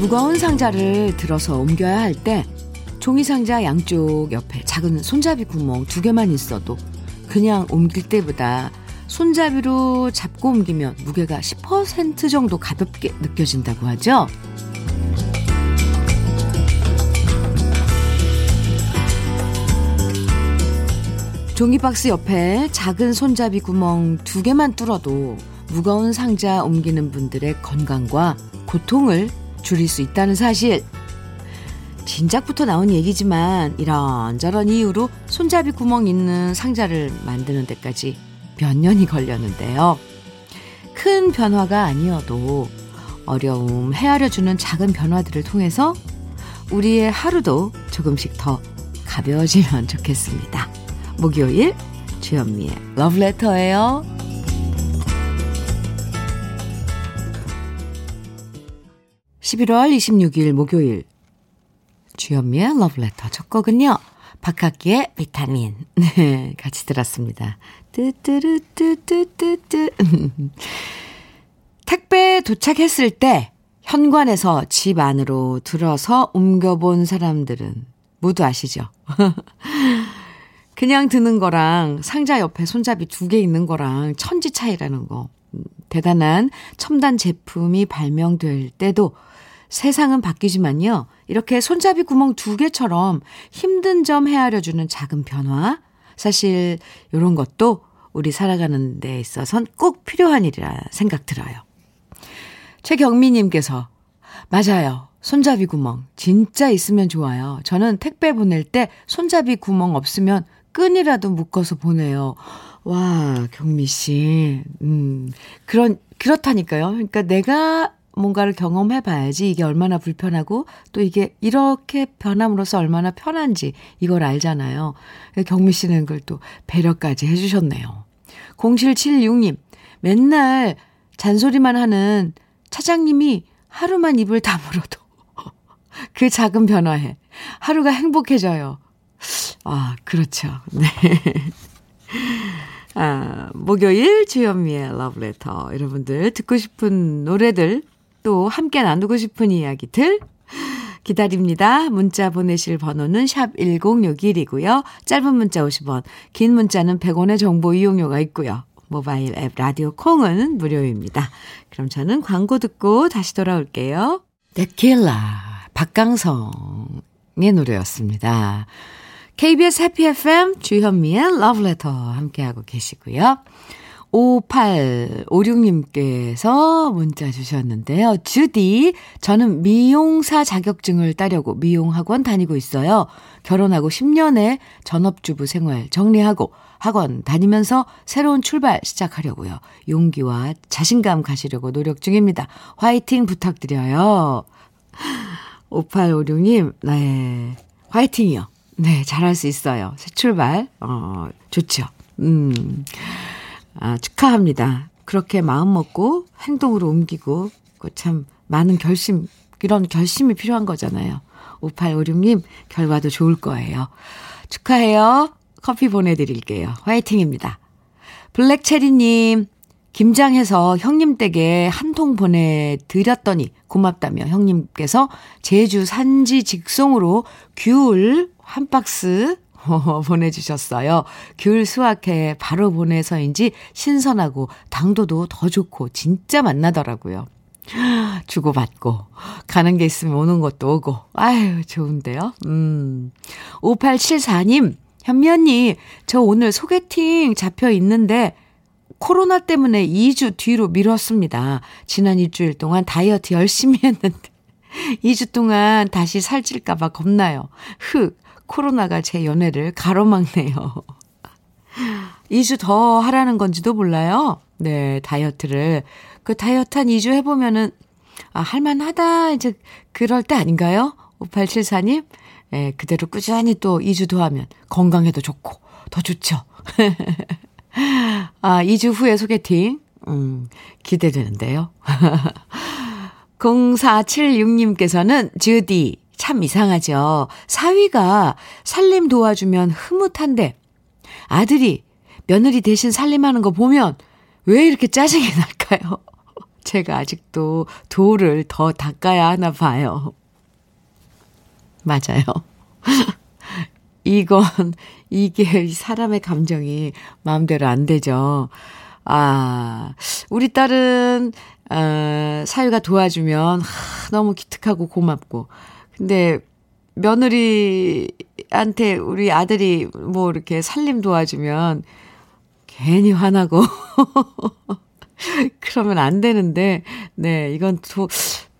무거운 상자를 들어서 옮겨야 할 때 종이 상자 양쪽 옆에 작은 손잡이 구멍 두 개만 있어도 그냥 옮길 때보다 손잡이로 잡고 옮기면 무게가 10% 정도 가볍게 느껴진다고 하죠. 종이박스 옆에 작은 손잡이 구멍 두 개만 뚫어도 무거운 상자 옮기는 분들의 건강과 고통을 줄일 수 있다는 사실. 진작부터 나온 얘기지만 이런저런 이유로 손잡이 구멍 있는 상자를 만드는 데까지 몇 년이 걸렸는데요. 큰 변화가 아니어도 어려움 헤아려주는 작은 변화들을 통해서 우리의 하루도 조금씩 더 가벼워지면 좋겠습니다. 목요일 주현미의 러브레터예요. 11월 26일 목요일 주현미의 러브레터 첫 곡은요. 박학기의 비타민 네, 같이 들었습니다. 뜨뜨르뜨뜨뜨뜨 택배 도착했을 때 현관에서 집 안으로 들어서 옮겨본 사람들은 모두 아시죠? 그냥 드는 거랑 상자 옆에 손잡이 두 개 있는 거랑 천지 차이라는 거. 대단한 첨단 제품이 발명될 때도 세상은 바뀌지만요. 이렇게 손잡이 구멍 두 개처럼 힘든 점 헤아려주는 작은 변화. 사실 이런 것도 우리 살아가는 데 있어선 꼭 필요한 일이라 생각 들어요. 최경미님께서 맞아요. 손잡이 구멍 진짜 있으면 좋아요. 저는 택배 보낼 때 손잡이 구멍 없으면 끈이라도 묶어서 보내요. 와, 경미 씨. 음, 그런, 그렇다니까요. 그러니까 내가 뭔가를 경험해 봐야지 이게 얼마나 불편하고 또 이게 이렇게 변함으로써 얼마나 편한지 이걸 알잖아요. 경미 씨는 그걸 또 배려까지 해주셨네요. 0776님, 맨날 잔소리만 하는 차장님이 하루만 입을 다물어도 그 작은 변화에 하루가 행복해져요. 아, 그렇죠. 네. 아, 목요일 주현미의 러브레터. 여러분들 듣고 싶은 노래들 또 함께 나누고 싶은 이야기들 기다립니다. 문자 보내실 번호는 샵 1061이고요. 짧은 문자 50원, 긴 문자는 100원의 정보 이용료가 있고요. 모바일 앱 라디오 콩은 무료입니다. 그럼 저는 광고 듣고 다시 돌아올게요. 데킬라 박강성의 노래였습니다. KBS 해피 FM 주현미의 러브레터 함께하고 계시고요. 5856님께서 문자 주셨는데요. 주디, 저는 미용사 자격증을 따려고 미용학원 다니고 있어요. 결혼하고 10년의 전업주부 생활 정리하고 학원 다니면서 새로운 출발 시작하려고요. 용기와 자신감 가시려고 노력 중입니다. 화이팅 부탁드려요. 5856님, 네. 화이팅이요. 네, 잘할 수 있어요. 새 출발. 어, 좋죠. 음. 아, 축하합니다. 그렇게 마음 먹고 행동으로 옮기고 그참 많은 결심 이런 결심이 필요한 거잖아요. 5856님 결과도 좋을 거예요. 축하해요. 커피 보내드릴게요. 화이팅입니다. 블랙체리님 김장해서 형님 댁에 한 통 보내드렸더니 고맙다며 형님께서 제주 산지 직송으로 귤 한 박스 보내주셨어요. 귤 수확해 바로 보내서인지 신선하고 당도도 더 좋고 진짜 맛나더라고요. 주고받고 가는 게 있으면 오는 것도 오고 아유 좋은데요. 음. 5874님 현미 언니 저 오늘 소개팅 잡혀 있는데 코로나 때문에 2주 뒤로 미뤘습니다. 지난 일주일 동안 다이어트 열심히 했는데 2주 동안 다시 살찔까봐 겁나요. 흑 코로나가 제 연애를 가로막네요. 2주 더 하라는 건지도 몰라요. 네, 다이어트를. 그 다이어트 한 2주 해보면은, 아, 할만하다. 이제 그럴 때 아닌가요? 5874님? 예, 그대로 꾸준히 또 2주 더 하면 건강에도 좋고, 더 좋죠. 아, 2주 후에 소개팅. 음, 기대되는데요. 0476님께서는 주디, 참 이상하죠. 사위가 살림 도와주면 흐뭇한데, 아들이 며느리 대신 살림하는 거 보면 왜 이렇게 짜증이 날까요? 제가 아직도 도를 더 닦아야 하나 봐요. 맞아요. 이건, 이게 사람의 감정이 마음대로 안 되죠. 아, 우리 딸은, 어, 사유가 도와주면, 하, 너무 기특하고 고맙고. 근데, 며느리한테 우리 아들이 뭐 이렇게 살림 도와주면, 괜히 화나고. 그러면 안 되는데, 네, 이건 도,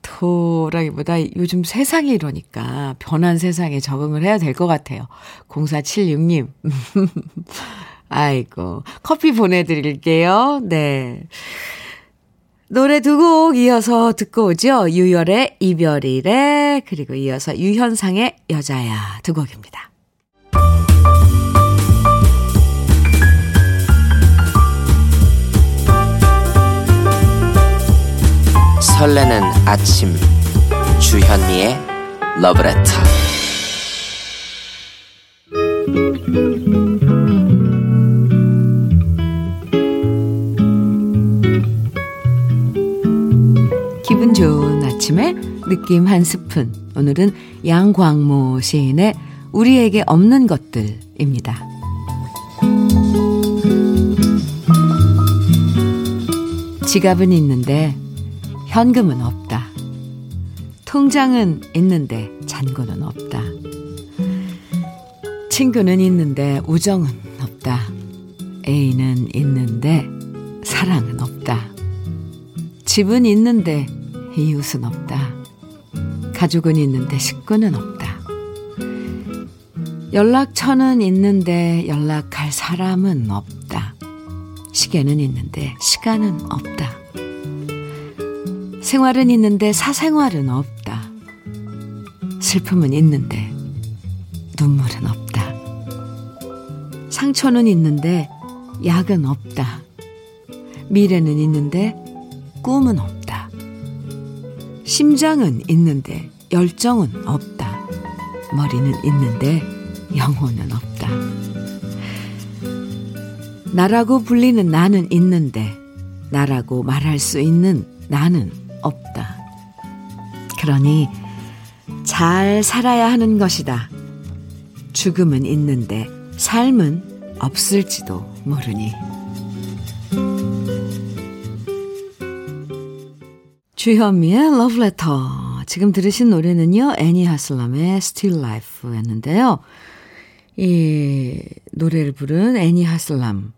도라기보다 요즘 세상이 이러니까 변한 세상에 적응을 해야 될 것 같아요. 0476님. 아이고, 커피 보내드릴게요. 네. 노래 두 곡 이어서 듣고 오죠. 유열의 이별이래, 그리고 이어서 유현상의 여자야 두 곡입니다. 설레는 아침 주현미의 러브레터 기분 좋은 아침에 느낌 한 스푼 오늘은 양광모 시인의 우리에게 없는 것들입니다. 지갑은 있는데 현금은 없다. 통장은 있는데 잔고는 없다. 친구는 있는데 우정은 없다. 애인은 있는데 사랑은 없다. 집은 있는데 이웃은 없다. 가족은 있는데 식구는 없다. 연락처는 있는데 연락할 사람은 없다. 시계는 있는데 시간은 없다. 생활은 있는데 사생활은 없다. 슬픔은 있는데 눈물은 없다. 상처는 있는데 약은 없다. 미래는 있는데 꿈은 없다. 심장은 있는데 열정은 없다. 머리는 있는데 영혼은 없다. 나라고 불리는 나는 있는데 나라고 말할 수 있는 나는 없다. 그러니 잘 살아야 하는 것이다. 죽음은 있는데 삶은 없을지도 모르니. 주현미의 러브레터. 지금 들으신 노래는요, 애니 하슬람의 Still Life 였는데요. 이 노래를 부른 애니 하슬람.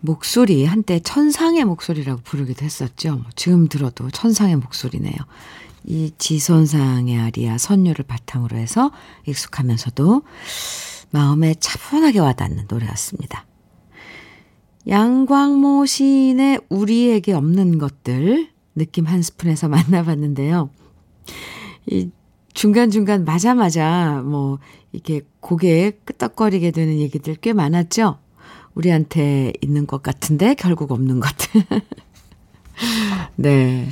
목소리 한때 천상의 목소리라고 부르기도 했었죠. 뭐 지금 들어도 천상의 목소리네요. 이 지손상의 아리아 선율을 바탕으로 해서 익숙하면서도 마음에 차분하게 와닿는 노래였습니다. 양광모 시인의 우리에게 없는 것들 느낌 한 스푼에서 만나봤는데요. 이 중간중간 맞아 맞아 뭐 이렇게 고개 끄덕거리게 되는 얘기들 꽤 많았죠. 우리한테 있는 것 같은데 결국 없는 것들. 네.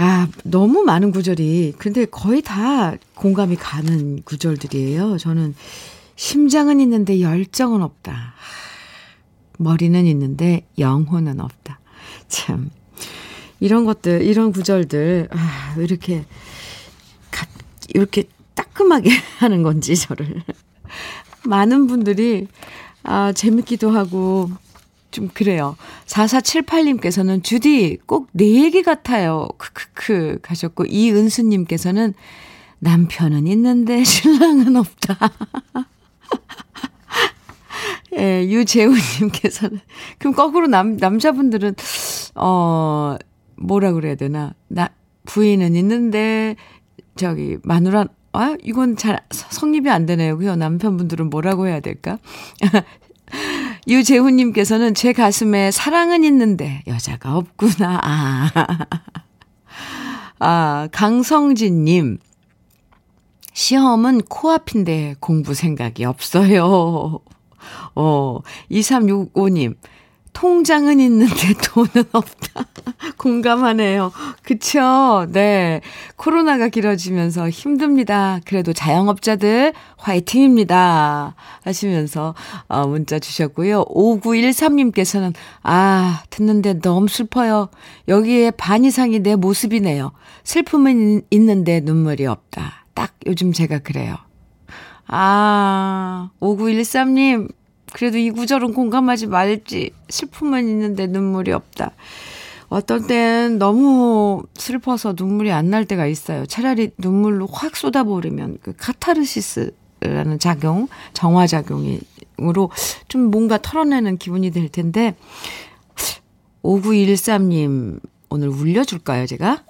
아, 너무 많은 구절이, 근데 거의 다 공감이 가는 구절들이에요. 저는 심장은 있는데 열정은 없다. 머리는 있는데 영혼은 없다. 참. 이런 것들, 이런 구절들, 아, 왜 이렇게, 가, 이렇게 따끔하게 하는 건지, 저를. 많은 분들이, 아, 재밌기도 하고, 좀 그래요. 4478님께서는 주디 꼭 내 얘기 같아요. 크크크 가셨고 이은수 님께서는 남편은 있는데 신랑은 없다. 예, 유재훈님께서는 그럼 거꾸로 남 남자분들은 어 뭐라 그래야 되나 나 부인은 있는데 저기 마누라 아 이건 잘 성립이 안 되네요. 그 남편분들은 뭐라고 해야 될까? 유재훈님께서는 제 가슴에 사랑은 있는데 여자가 없구나. 아, 아 강성진님. 시험은 코앞인데 공부 생각이 없어요. 어, 2365님. 통장은 있는데 돈은 없다. 공감하네요. 그쵸? 네. 코로나가 길어지면서 힘듭니다. 그래도 자영업자들 화이팅입니다. 하시면서 어, 문자 주셨고요. 5913님께서는 아, 듣는데 너무 슬퍼요. 여기에 반 이상이 내 모습이네요. 슬픔은 있는데 눈물이 없다. 딱 요즘 제가 그래요. 아, 5913님, 그래도 이 구절은 공감하지 말지. 슬픔은 있는데 눈물이 없다. 어떤 때는 너무 슬퍼서 눈물이 안 날 때가 있어요. 차라리 눈물로 확 쏟아버리면 그 카타르시스라는 작용, 정화작용으로 좀 뭔가 털어내는 기분이 될 텐데, 5913님, 오늘 울려줄까요, 제가?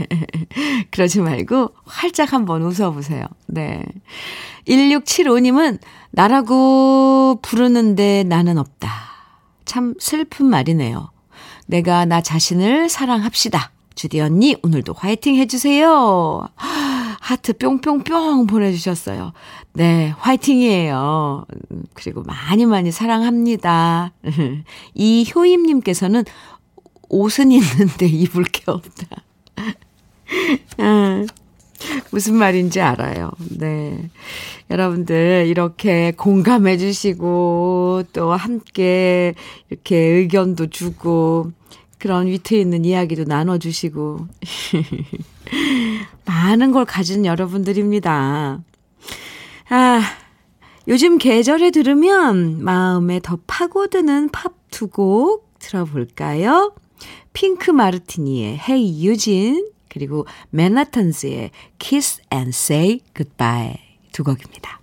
그러지 말고 활짝 한번 웃어보세요. 네. 1675님은 나라고 부르는데 나는 없다. 참 슬픈 말이네요. 내가 나 자신을 사랑합시다. 주디 언니, 오늘도 화이팅 해주세요. 하트 뿅뿅뿅 보내주셨어요. 네, 화이팅이에요. 그리고 많이 많이 사랑합니다. 이효임님께서는 옷은 있는데 입을 게 없다. 아, 무슨 말인지 알아요. 네. 여러분들 이렇게 공감해 주시고 또 함께 이렇게 의견도 주고 그런 위트 있는 이야기도 나눠 주시고 많은 걸 가진 여러분들입니다. 아, 요즘 계절에 들으면 마음에 더 파고드는 팝 두 곡 들어볼까요? 핑크 마르티니의 Hey 유진 그리고 맨하탄즈의 Kiss and Say Goodbye 두 곡입니다.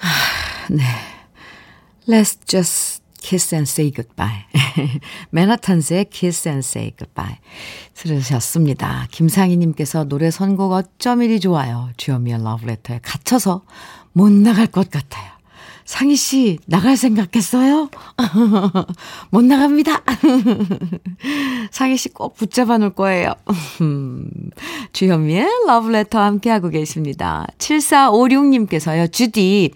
아, 네. Let's just kiss and say goodbye. 맨하탄즈의 Kiss and Say Goodbye 들으셨습니다. 김상희님께서 노래 선곡 어쩜 이리 좋아요. 주현미의 러브레터에 갇혀서 못 나갈 것 같아요. 상희 씨, 나갈 생각했어요? 못 나갑니다. 상희 씨 꼭 붙잡아 놓을 거예요. 주현미의 러브레터 함께하고 계십니다. 7456님께서요, 주디,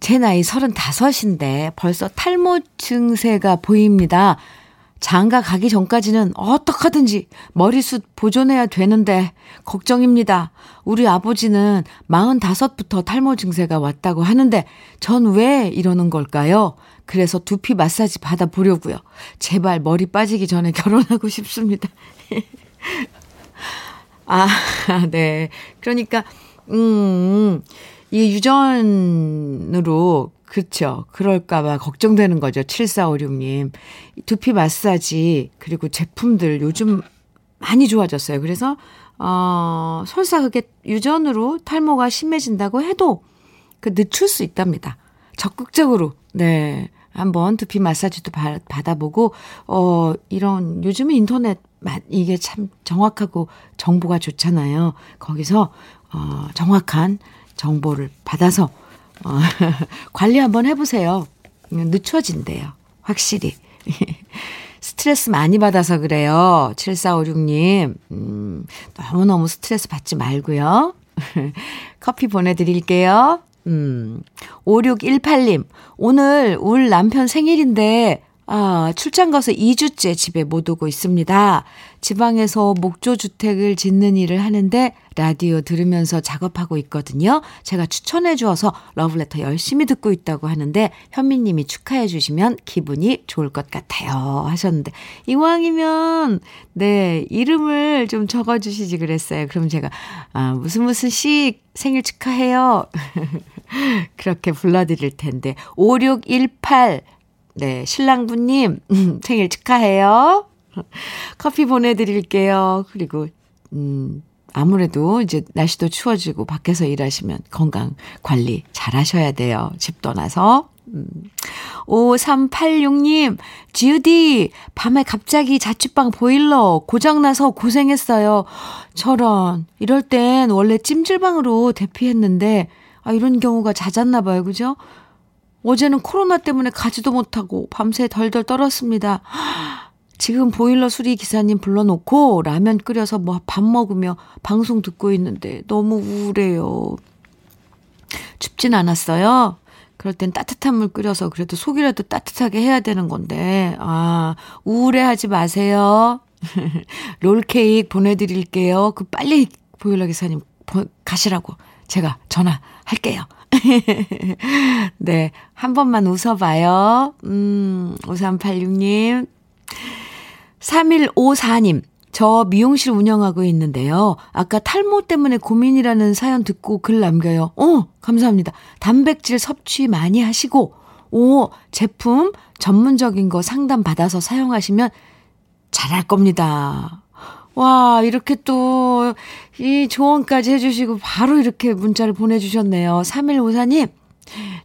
제 나이 35인데 벌써 탈모 증세가 보입니다. 장가 가기 전까지는 어떡하든지 머리숱 보존해야 되는데 걱정입니다. 우리 아버지는 45부터 탈모 증세가 왔다고 하는데 전 왜 이러는 걸까요? 그래서 두피 마사지 받아보려고요. 제발 머리 빠지기 전에 결혼하고 싶습니다. 아, 네. 그러니까, 음, 이 유전으로 그렇죠. 그럴까봐 걱정되는 거죠. 7456님. 두피 마사지, 그리고 제품들 요즘 많이 좋아졌어요. 그래서, 어, 설사 그게 유전으로 탈모가 심해진다고 해도 그 늦출 수 있답니다. 적극적으로, 네. 한번 두피 마사지도 받, 받아보고, 어, 이런, 요즘은 인터넷, 이게 참 정확하고 정보가 좋잖아요. 거기서, 어, 정확한 정보를 받아서 어, 관리 한번 해보세요. 늦춰진대요. 확실히. 스트레스 많이 받아서 그래요. 7456님. 음, 너무너무 스트레스 받지 말고요. 커피 보내드릴게요. 음, 5618님. 오늘 울 남편 생일인데 아, 출장 가서 2주째 집에 못 오고 있습니다. 지방에서 목조 주택을 짓는 일을 하는데 라디오 들으면서 작업하고 있거든요. 제가 추천해 주어서 러브레터 열심히 듣고 있다고 하는데 현미 님이 축하해 주시면 기분이 좋을 것 같아요. 하셨는데 이왕이면 네 이름을 좀 적어 주시지 그랬어요. 그럼 제가 아, 무슨 무슨 씨 생일 축하해요. 그렇게 불러드릴 텐데 5618 네, 신랑분님, 생일 축하해요. 커피 보내드릴게요. 그리고, 음, 아무래도 이제 날씨도 추워지고 밖에서 일하시면 건강 관리 잘 하셔야 돼요. 집 떠나서. 음. 5386님, 지우디, 밤에 갑자기 자취방 보일러 고장나서 고생했어요. 저런, 이럴 땐 원래 찜질방으로 대피했는데, 아, 이런 경우가 잦았나 봐요. 그죠? 어제는 코로나 때문에 가지도 못하고 밤새 덜덜 떨었습니다. 지금 보일러 수리 기사님 불러놓고 라면 끓여서 뭐 밥 먹으며 방송 듣고 있는데 너무 우울해요. 춥진 않았어요. 그럴 땐 따뜻한 물 끓여서 그래도 속이라도 따뜻하게 해야 되는 건데, 아, 우울해 하지 마세요. 롤케이크 보내드릴게요. 그 빨리 보일러 기사님 가시라고 제가 전화할게요. 네, 한 번만 웃어봐요. 음, 5386님. 3154님. 저 미용실 운영하고 있는데요. 아까 탈모 때문에 고민이라는 사연 듣고 글 남겨요. 어, 감사합니다. 단백질 섭취 많이 하시고, 오, 제품 전문적인 거 상담 받아서 사용하시면 잘할 겁니다. 와, 이렇게 또, 이 조언까지 해주시고, 바로 이렇게 문자를 보내주셨네요. 3154님,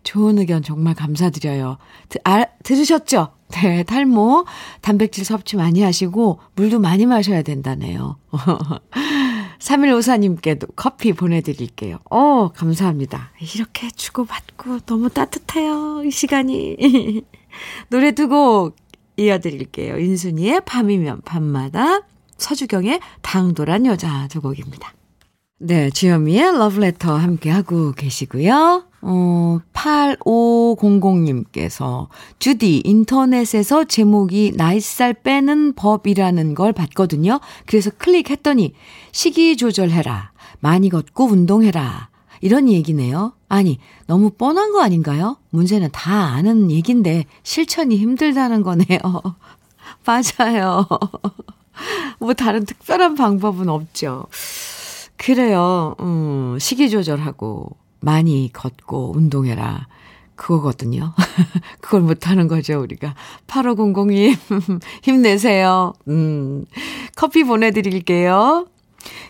좋은 의견 정말 감사드려요. 드, 아, 들으셨죠? 네, 탈모, 단백질 섭취 많이 하시고, 물도 많이 마셔야 된다네요. 3154님께도 커피 보내드릴게요. 어, 감사합니다. 이렇게 주고받고 너무 따뜻해요, 이 시간이. 노래 두 곡 이어드릴게요. 인순이의 밤이면 밤마다, 서주경의 당돌한 여자 두 곡입니다. 네, 주현미의 러브레터 함께하고 계시고요. 어, 8500님께서 주디 인터넷에서 제목이 나이살 빼는 법이라는 걸 봤거든요. 그래서 클릭했더니 식이 조절해라. 많이 걷고 운동해라. 이런 얘기네요. 아니, 너무 뻔한 거 아닌가요? 문제는 다 아는 얘긴데 실천이 힘들다는 거네요. 맞아요. 뭐 다른 특별한 방법은 없죠. 그래요. 음, 식이 조절하고 많이 걷고 운동해라. 그거거든요. 그걸 못하는 거죠, 우리가. 8500님, 힘내세요. 음, 커피 보내드릴게요.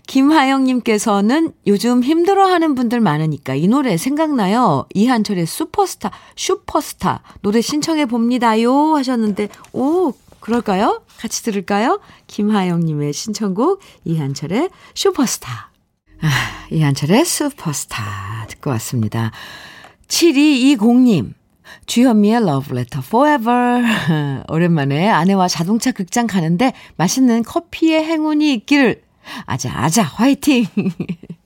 김하영님께서는 요즘 힘들어하는 분들 많으니까 이 노래 생각나요. 이한철의 슈퍼스타, 슈퍼스타 노래 신청해 봅니다요 하셨는데, 오, 그럴까요? 같이 들을까요? 김하영님의 신청곡 이한철의 슈퍼스타. 아, 이한철의 슈퍼스타 듣고 왔습니다. 7220님. 주현미의 러브레터 forever. 오랜만에 아내와 자동차 극장 가는데 맛있는 커피의 행운이 있기를. 아자, 아자, 화이팅!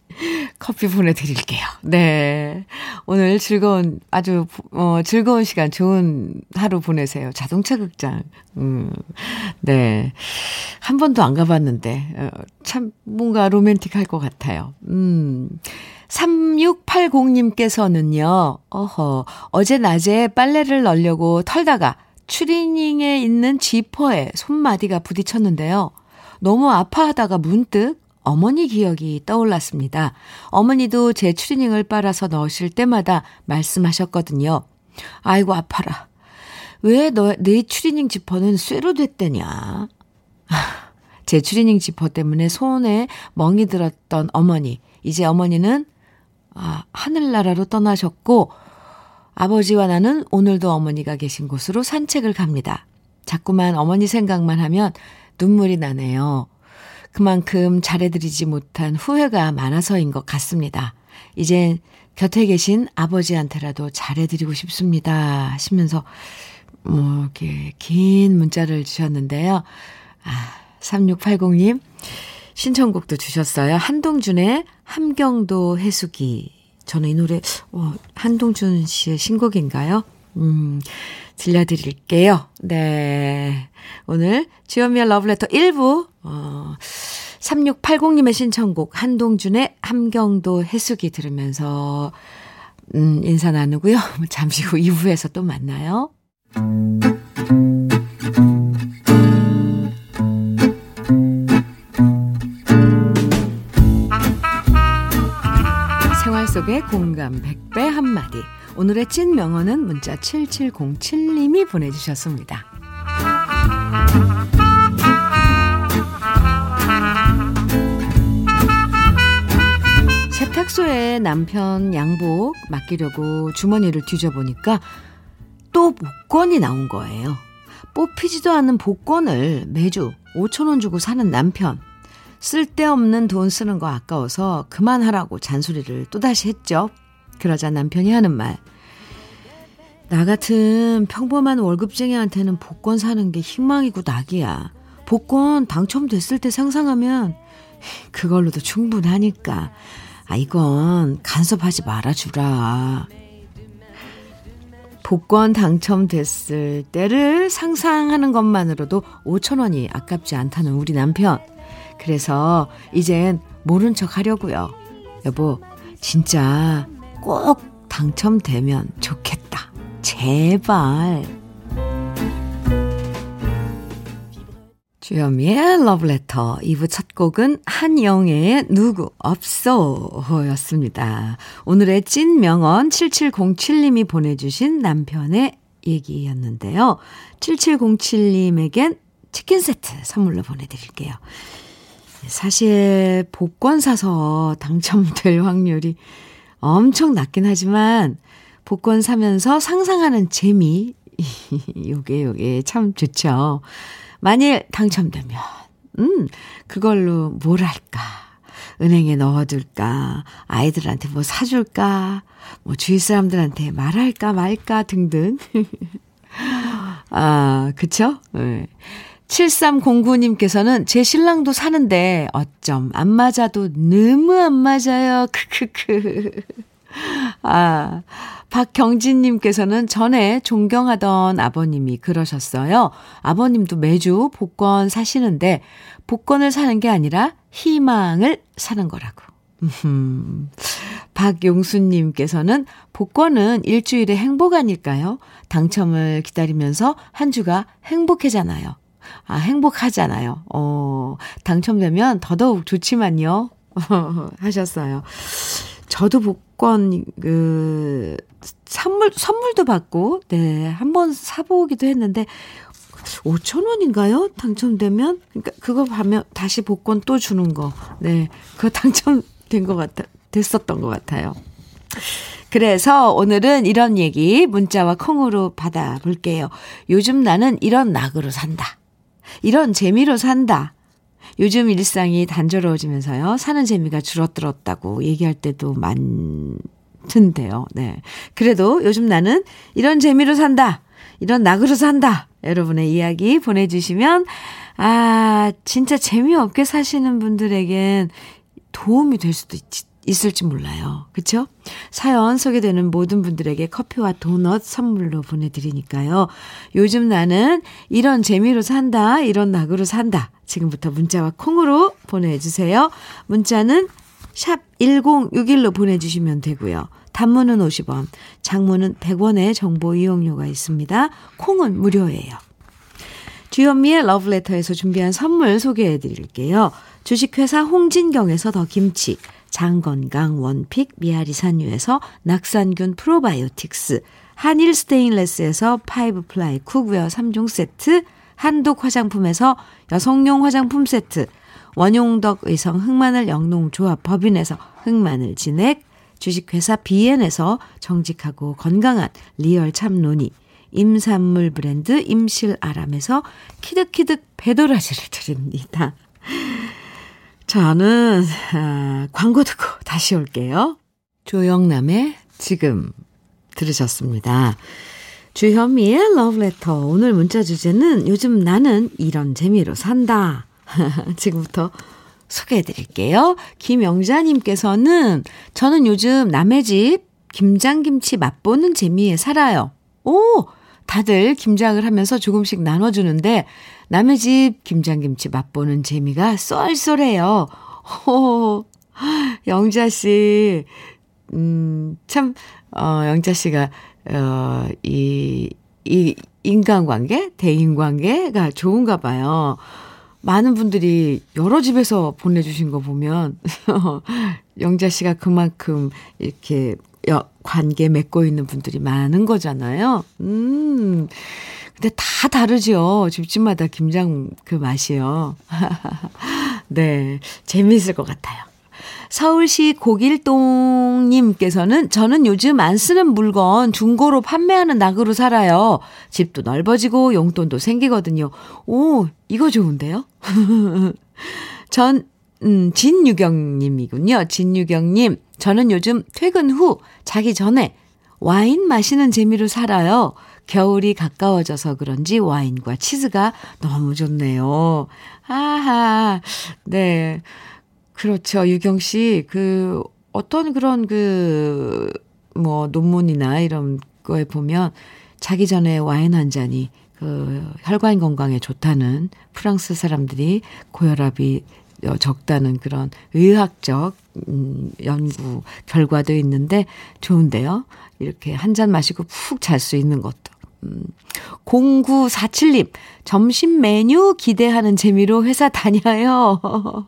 커피 보내드릴게요. 네. 오늘 즐거운, 아주, 어, 즐거운 시간, 좋은 하루 보내세요. 자동차 극장. 음, 네. 한 번도 안 가봤는데, 어, 참, 뭔가 로맨틱할 것 같아요. 음. 3680님께서는요, 어허, 어제 낮에 빨래를 널려고 털다가 추리닝에 있는 지퍼에 손마디가 부딪혔는데요. 너무 아파하다가 문득 어머니 기억이 떠올랐습니다. 어머니도 제 추리닝을 빨아서 넣으실 때마다 말씀하셨거든요. 아이고, 아파라. 왜 너, 내 추리닝 지퍼는 쇠로 됐대냐? 제 추리닝 지퍼 때문에 손에 멍이 들었던 어머니. 이제 어머니는, 아, 하늘나라로 떠나셨고, 아버지와 나는 오늘도 어머니가 계신 곳으로 산책을 갑니다. 자꾸만 어머니 생각만 하면 눈물이 나네요. 그만큼 잘해드리지 못한 후회가 많아서인 것 같습니다. 이젠 곁에 계신 아버지한테라도 잘해드리고 싶습니다. 하시면서, 뭐, 이렇게 긴 문자를 주셨는데요. 아, 3680님, 신청곡도 주셨어요. 한동준의 함경도 해수기. 저는 이 노래, 어, 한동준 씨의 신곡인가요? 음, 들려드릴게요. 네. 오늘 주연미의 러브레터 1부, 어, 3680님의 신청곡 한동준의 함경도 해수기 들으면서, 음, 인사 나누고요. 잠시 후 2부에서 또 만나요. 생활 속의 공감 100배 한마디. 오늘의 찐 명언은 문자 7707님이 보내주셨습니다. 세탁소에 남편 양복 맡기려고 주머니를 뒤져보니까 또 복권이 나온 거예요. 뽑히지도 않은 복권을 매주 5천원 주고 사는 남편. 쓸데없는 돈 쓰는 거 아까워서 그만하라고 잔소리를 또다시 했죠. 그러자 남편이 하는 말. 나 같은 평범한 월급쟁이한테는 복권 사는 게 희망이고 낙이야. 복권 당첨됐을 때 상상하면 그걸로도 충분하니까. 아, 이건 간섭하지 말아주라. 복권 당첨됐을 때를 상상하는 것만으로도 5천 원이 아깝지 않다는 우리 남편. 그래서 이젠 모른 척 하려고요. 여보, 진짜 꼭 당첨되면 좋겠다. 제발. 주현미의 러브레터 2부 첫 곡은 한영애의 누구 없어 였습니다. 오늘의 찐 명언 7707님이 보내주신 남편의 얘기였는데요. 7707님에겐 치킨 세트 선물로 보내드릴게요. 사실 복권 사서 당첨될 확률이 엄청 낮긴 하지만 복권 사면서 상상하는 재미 요게 요게 참 좋죠. 만일 당첨되면, 음, 그걸로 뭘 할까? 은행에 넣어둘까? 아이들한테 뭐 사줄까? 뭐 주위 사람들한테 말할까 말까 등등. 아, 그쵸? 네. 7309님께서는 제 신랑도 사는데 어쩜 안 맞아도 너무 안 맞아요. 크크크. 아, 박경진님께서는 전에 존경하던 아버님이 그러셨어요. 아버님도 매주 복권 사시는데 복권을 사는 게 아니라 희망을 사는 거라고. 음, 박용수님께서는 복권은 일주일의 행복 아닐까요? 당첨을 기다리면서 한 주가 행복해잖아요. 아, 행복하잖아요. 어, 당첨되면 더더욱 좋지만요. 하셨어요. 저도 복권, 그, 선물, 선물도 받고, 네, 한 번 사보기도 했는데, 5천 원인가요? 당첨되면? 그러니까 그거 하면 다시 복권 또 주는 거. 네, 그거 당첨된 것 같아, 됐었던 것 같아요. 그래서 오늘은 이런 얘기 문자와 콩으로 받아볼게요. 요즘 나는 이런 낙으로 산다. 이런 재미로 산다. 요즘 일상이 단조로워지면서요. 사는 재미가 줄어들었다고 얘기할 때도 많던데요. 네. 그래도 요즘 나는 이런 재미로 산다. 이런 낙으로 산다. 여러분의 이야기 보내주시면, 아, 진짜 재미없게 사시는 분들에겐 도움이 될 수도 있, 있을지 몰라요. 그쵸? 사연 소개되는 모든 분들에게 커피와 도넛 선물로 보내드리니까요. 요즘 나는 이런 재미로 산다, 이런 낙으로 산다. 지금부터 문자와 콩으로 보내주세요. 문자는 샵 1061로 보내주시면 되고요. 단문은 50원, 장문은 100원의 정보 이용료가 있습니다. 콩은 무료예요. 주현미의 러브레터에서 준비한 선물 소개해 드릴게요. 주식회사 홍진경에서 더 김치, 장건강 one pick 미아리산유에서 낙산균 프로바이오틱스, 한일 스테인레스에서 five ply cookware 3종 세트, 한독 화장품에서 여성용 화장품 세트, 원용덕 의성 흑마늘 영농조합 법인에서 흑마늘 진액, 주식회사 비엔에서 정직하고 건강한 real 참논이, 임산물 브랜드 임실아람에서 키득키득 배도라지를 드립니다. 저는 아, 광고 듣고 다시 올게요. 조영남의 지금 들으셨습니다. 주현미의 러브레터. 오늘 문자 주제는 요즘 나는 이런 재미로 산다. 지금부터 소개해 드릴게요. 김영자님께서는 저는 요즘 남의 집 김장김치 맛보는 재미에 살아요. 오! 다들 김장을 하면서 조금씩 나눠주는데 남의 집 김장김치 맛보는 재미가 쏠쏠해요. 호, 영자 씨, 음, 참, 어, 영자 씨가 어, 이, 이 인간관계, 대인관계가 좋은가 봐요. 많은 분들이 여러 집에서 보내주신 거 보면, 영자 씨가 그만큼 이렇게 관계 맺고 있는 분들이 많은 거잖아요. 음. 근데 다 다르죠. 집집마다 김장 그 맛이요. 네. 재미있을 것 같아요. 서울시 고길동님께서는 저는 요즘 안 쓰는 물건 중고로 판매하는 낙으로 살아요. 집도 넓어지고 용돈도 생기거든요. 오, 이거 좋은데요? 전, 음, 진유경님이군요. 진유경님. 저는 요즘 퇴근 후 자기 전에 와인 마시는 재미로 살아요. 겨울이 가까워져서 그런지 와인과 치즈가 너무 좋네요. 아하, 네. 그렇죠. 유경 씨, 그, 어떤 그런 그, 뭐, 논문이나 이런 거에 보면, 자기 전에 와인 한 잔이 그 혈관 건강에 좋다는 프랑스 사람들이 고혈압이 어, 적다는 그런 의학적 음, 연구 결과도 있는데 좋은데요. 이렇게 한 잔 마시고 푹 잘 수 있는 것도. 음, 0947님, 점심 메뉴 기대하는 재미로 회사 다녀요.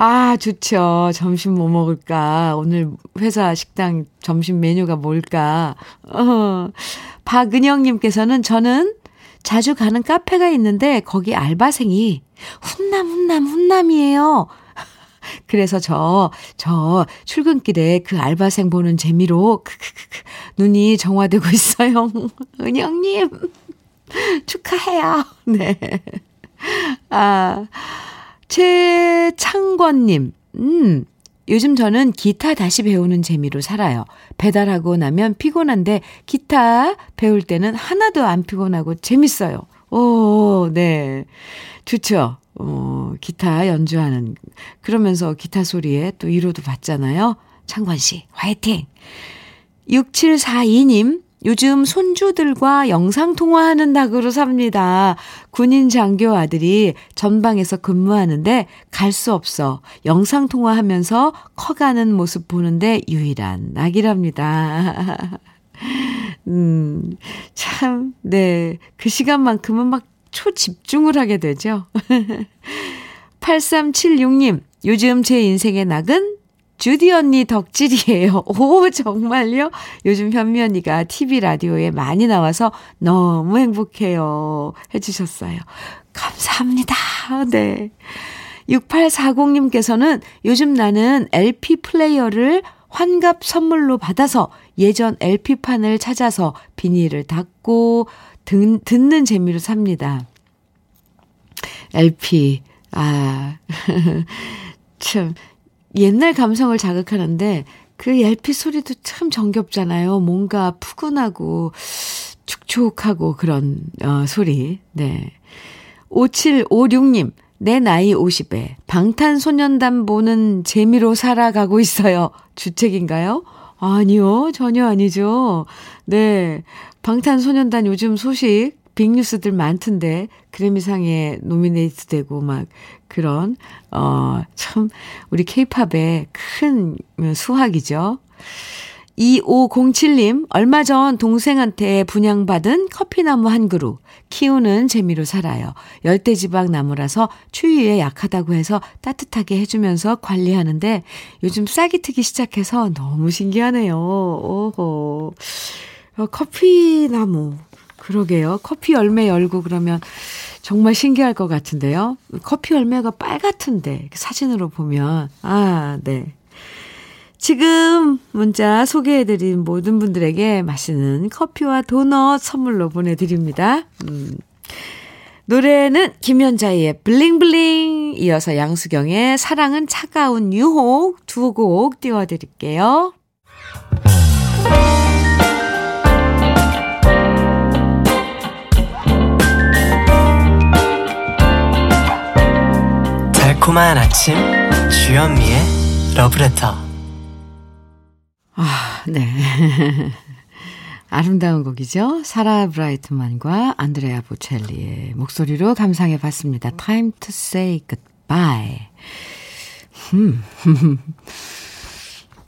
아, 좋죠. 점심 뭐 먹을까? 오늘 회사 식당 점심 메뉴가 뭘까? 어, 박은영님께서는 저는 자주 가는 카페가 있는데 거기 알바생이 훈남, 훈남, 훈남이에요. 그래서 저, 저 출근길에 그 알바생 보는 재미로 크크크크 눈이 정화되고 있어요. 은영님, 축하해요. 네. 아, 최창권님, 음, 요즘 저는 기타 다시 배우는 재미로 살아요. 배달하고 나면 피곤한데 기타 배울 때는 하나도 안 피곤하고 재밌어요. 오, 네. 좋죠. 어, 기타 연주하는, 그러면서 기타 소리에 또 위로도 받잖아요. 창권 씨, 화이팅! 6742님, 요즘 손주들과 영상통화하는 낙으로 삽니다. 군인 장교 아들이 전방에서 근무하는데 갈 수 없어. 영상통화하면서 커가는 모습 보는데 유일한 낙이랍니다. 음, 참, 네. 그 시간만큼은 막 초집중을 하게 되죠. 8376님, 요즘 제 인생의 낙은 주디 언니 덕질이에요. 오, 정말요? 요즘 현미 언니가 TV 라디오에 많이 나와서 너무 행복해요. 해주셨어요. 감사합니다. 네. 6840님께서는 요즘 나는 LP 플레이어를 환갑 선물로 받아서 예전 LP판을 찾아서 비닐을 닫고 듣, 듣는 재미로 삽니다. LP, 아, 참, 옛날 감성을 자극하는데 그 LP 소리도 참 정겹잖아요. 뭔가 푸근하고 축축하고 그런 어, 소리. 네. 5756님, 내 나이 50에 방탄소년단 보는 재미로 살아가고 있어요. 주책인가요? 아니요, 전혀 아니죠. 네. 방탄소년단 요즘 소식 빅뉴스들 많던데 그래미상에 노미네이트 되고 막 그런 어 참 우리 케이팝의 큰 수확이죠. 2507님, 얼마 전 동생한테 분양받은 커피나무 한 그루 키우는 재미로 살아요. 열대지방 나무라서 추위에 약하다고 해서 따뜻하게 해주면서 관리하는데 요즘 싹이 트기 시작해서 너무 신기하네요. 오호. 어, 커피나무. 그러게요. 커피 열매 열고 그러면 정말 신기할 것 같은데요. 커피 열매가 빨갛던데 사진으로 보면 아 네. 지금 문자 소개해드린 모든 분들에게 맛있는 커피와 도넛 선물로 보내드립니다. 음. 노래는 김현자의 블링블링 이어서 양수경의 사랑은 차가운 유혹 두 곡 띄워드릴게요. 달콤한 아침 주현미의 러브레터 아, 네. 아름다운 곡이죠. 사라 브라이트만과 안드레아 보첼리의 목소리로 감상해 봤습니다. Time to say goodbye. 음.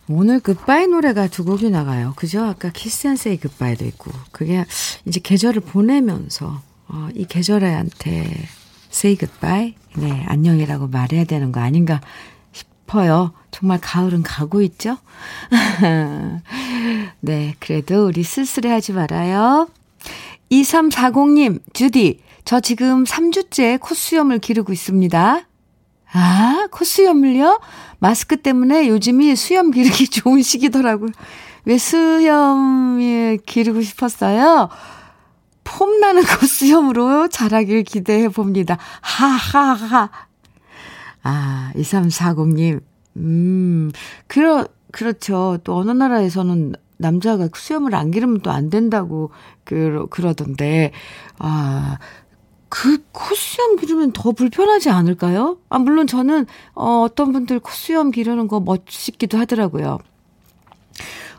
오늘 굿바이 노래가 두 곡이 나가요. 그죠? 아까 Kiss and Say Goodbye도 있고. 그게 이제 계절을 보내면서, 어, 이 계절한테 say goodbye. 네, 안녕이라고 말해야 되는 거 아닌가 싶어요. 정말 가을은 가고 있죠? 네, 그래도 우리 쓸쓸해 하지 말아요. 2340님, 주디, 저 지금 3주째 콧수염을 기르고 있습니다. 아, 콧수염을요? 마스크 때문에 요즘이 수염 기르기 좋은 시기더라고요. 왜 수염을 기르고 싶었어요? 폼나는 콧수염으로 자라길 기대해 봅니다. 하하하. 아, 2340님. 음, 그러, 그렇죠. 또 어느 나라에서는 남자가 수염을 안 기르면 또 안 된다고 그, 그러던데, 아, 그 콧수염 기르면 더 불편하지 않을까요? 아, 물론 저는, 어, 어떤 분들 콧수염 기르는 거 멋있기도 하더라고요.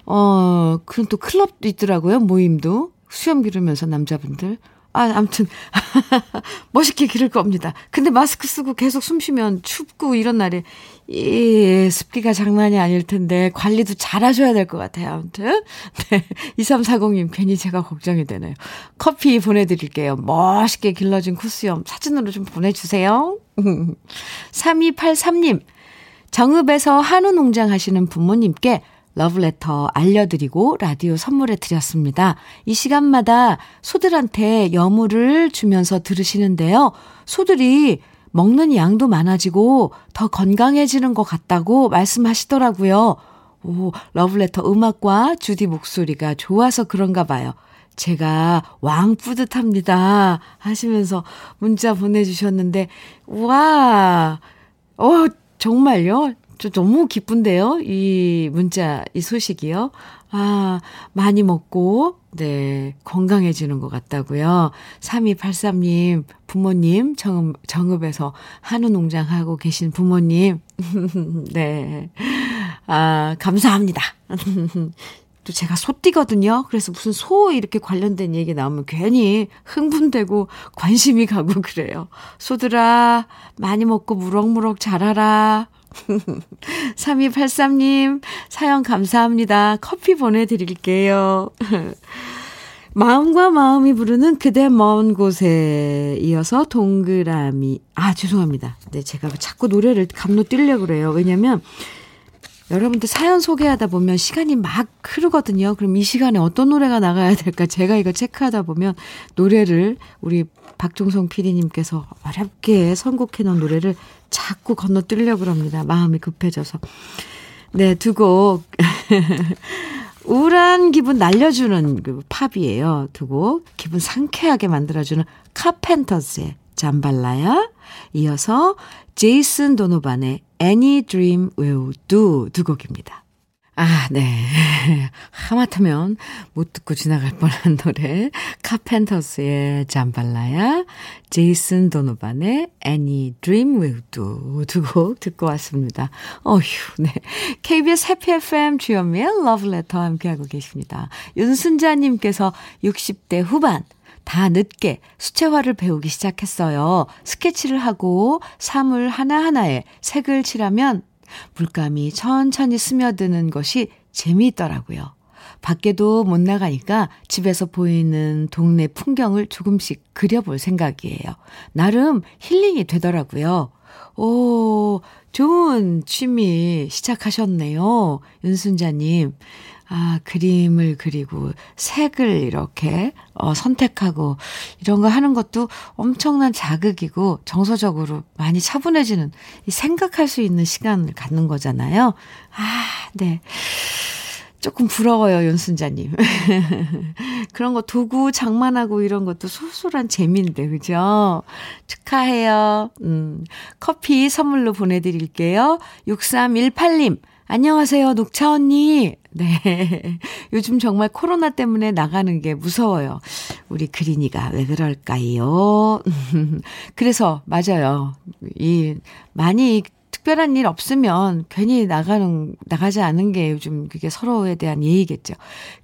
어, 그럼 또 클럽도 있더라고요, 모임도. 수염 기르면서 남자분들. 아, 아무튼 멋있게 기를 겁니다. 근데 마스크 쓰고 계속 숨 쉬면 춥고 이런 날에 이 습기가 장난이 아닐 텐데 관리도 잘 하셔야 될 것 같아요. 아무튼. 네. 2340님 괜히 제가 걱정이 되네요. 커피 보내드릴게요. 멋있게 길러진 쿠수염 사진으로 좀 보내주세요. 3283님. 정읍에서 한우 농장 하시는 부모님께 러브레터 알려드리고 라디오 선물해 드렸습니다. 이 시간마다 소들한테 여물을 주면서 들으시는데요. 소들이 먹는 양도 많아지고 더 건강해지는 것 같다고 말씀하시더라고요. 오, 러브레터 음악과 주디 목소리가 좋아서 그런가 봐요. 제가 왕 뿌듯합니다. 하시면서 문자 보내주셨는데, 와, 어, 정말요? 저 너무 기쁜데요? 이 문자, 이 소식이요. 아, 많이 먹고, 네, 건강해지는 것 같다고요. 3283님, 부모님, 정읍, 정읍에서 한우 농장 하고 계신 부모님. 네. 아, 감사합니다. 또 제가 소띠거든요. 그래서 무슨 소 이렇게 관련된 얘기 나오면 괜히 흥분되고 관심이 가고 그래요. 소들아, 많이 먹고 무럭무럭 자라라. 3283님, 사연 감사합니다. 커피 보내드릴게요. 마음과 마음이 부르는 그대 먼 곳에 이어서 동그라미. 아, 죄송합니다. 네, 제가 자꾸 노래를 감로 뛰려고 그래요. 왜냐면, 여러분들 사연 소개하다 보면 시간이 막 흐르거든요. 그럼 이 시간에 어떤 노래가 나가야 될까? 제가 이거 체크하다 보면 노래를 우리 박종성 PD님께서 어렵게 선곡해 놓은 노래를 자꾸 건너뛰려고 합니다. 마음이 급해져서. 네, 두 곡. 우울한 기분 날려주는 그 팝이에요. 두 곡. 기분 상쾌하게 만들어주는 카펜터스의 잠발라야. 이어서 제이슨 도노반의 Any Dream Will Do 두 곡입니다. 아, 네. 하마터면 못 듣고 지나갈 뻔한 노래. 카펜터스의 잠발라야, 제이슨 도노반의 Any Dream Will Do 두 곡 듣고 왔습니다. 어휴, 네. KBS 해피 FM 주연미의 Love Letter 함께하고 계십니다. 윤순자님께서 60대 후반, 다 늦게 수채화를 배우기 시작했어요. 스케치를 하고 사물 하나하나에 색을 칠하면 물감이 천천히 스며드는 것이 재미있더라고요. 밖에도 못 나가니까 집에서 보이는 동네 풍경을 조금씩 그려볼 생각이에요. 나름 힐링이 되더라고요. 오, 좋은 취미 시작하셨네요. 윤순자님. 아, 그림을 그리고 색을 이렇게 어, 선택하고 이런 거 하는 것도 엄청난 자극이고 정서적으로 많이 차분해지는 생각할 수 있는 시간을 갖는 거잖아요. 아, 네. 조금 부러워요, 윤순자님. 그런 거 도구 장만하고 이런 것도 소소한 재미인데, 그죠? 축하해요. 음, 커피 선물로 보내드릴게요. 6318님, 안녕하세요, 녹차 언니. 네. 요즘 정말 코로나 때문에 나가는 게 무서워요. 우리 그린이가 왜 그럴까요? 그래서, 맞아요. 이, 많이 특별한 일 없으면 괜히 나가는, 나가지 않은 게 요즘 그게 서로에 대한 예의겠죠.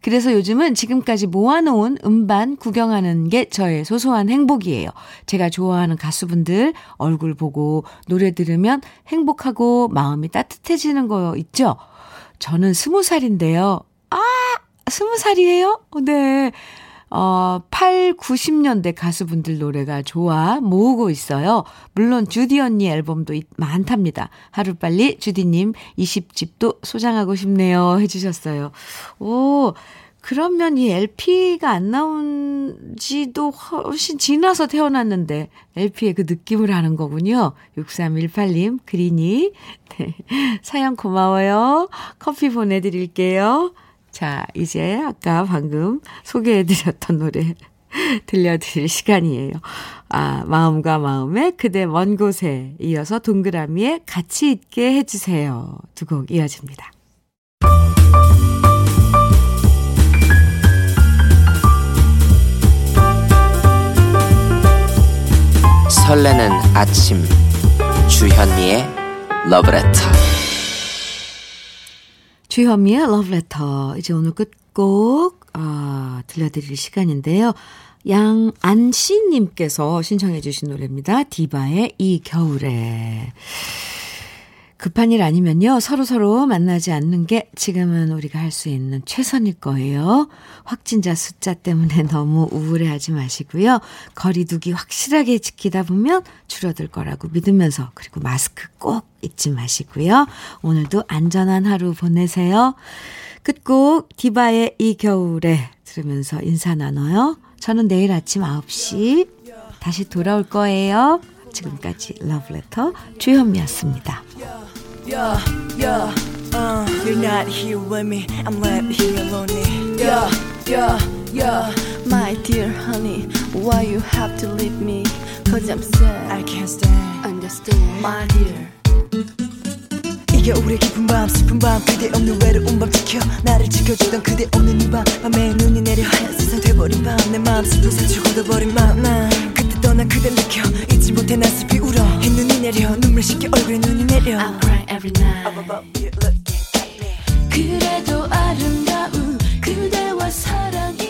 그래서 요즘은 지금까지 모아놓은 음반 구경하는 게 저의 소소한 행복이에요. 제가 좋아하는 가수분들 얼굴 보고 노래 들으면 행복하고 마음이 따뜻해지는 거 있죠? 저는 스무 살인데요. 아! 스무 살이에요? 네. 어, 8, 90년대 가수분들 노래가 좋아 모으고 있어요. 물론 주디 언니 앨범도 많답니다. 하루빨리 주디님 20집도 소장하고 싶네요. 해주셨어요. 오, 그러면 이 LP가 안 나온 지도 훨씬 지나서 태어났는데 LP의 그 느낌을 아는 거군요. 6318님, 그리니. 네. 사연 고마워요. 커피 보내드릴게요. 자, 이제 아까 방금 소개해드렸던 노래 들려드릴 시간이에요. 아, 마음과 마음의 그대 먼 곳에 이어서 동그라미에 같이 있게 해주세요. 두 곡 이어집니다. 설레는 아침 주현미의 러브레터 주현미의 러브레터. 이제 오늘 끝곡, 어, 들려드릴 시간인데요. 양안씨님께서 신청해 주신 노래입니다. 디바의 이 겨울에. 급한 일 아니면요. 서로서로 만나지 않는 게 지금은 우리가 할 수 있는 최선일 거예요. 확진자 숫자 때문에 너무 우울해하지 마시고요. 거리두기 확실하게 지키다 보면 줄어들 거라고 믿으면서 그리고 마스크 꼭 잊지 마시고요. 오늘도 안전한 하루 보내세요. 끝곡 디바의 이 겨울에 들으면서 인사 나눠요. 저는 내일 아침 9시 다시 돌아올 거예요. 지금까지 러브레터 주현미였습니다. Yeah, yeah, uh, you're not here with me. I'm left here lonely. Yeah, yeah, yeah, my dear honey, why you have to leave me? Cause I'm sad. I can't stand. Understand, my dear. 이게 우리 깊은 밤 슬픈 밤 그대 없는 외로운 밤 지켜 나를 지켜주던 그대 없는 이밤 밤에 눈이 내려 하얀 세상 돼버린 밤 내 마음 슬픈 사실 굳어버린 맘난 그때 떠난 그댈 느껴 잊지 못해 나 슬피 울어 흰 눈이 내려 눈물 식혀 얼굴에 눈이 내려 I'm crying every night above you look at me 그래도 아름다운 그대와 사랑이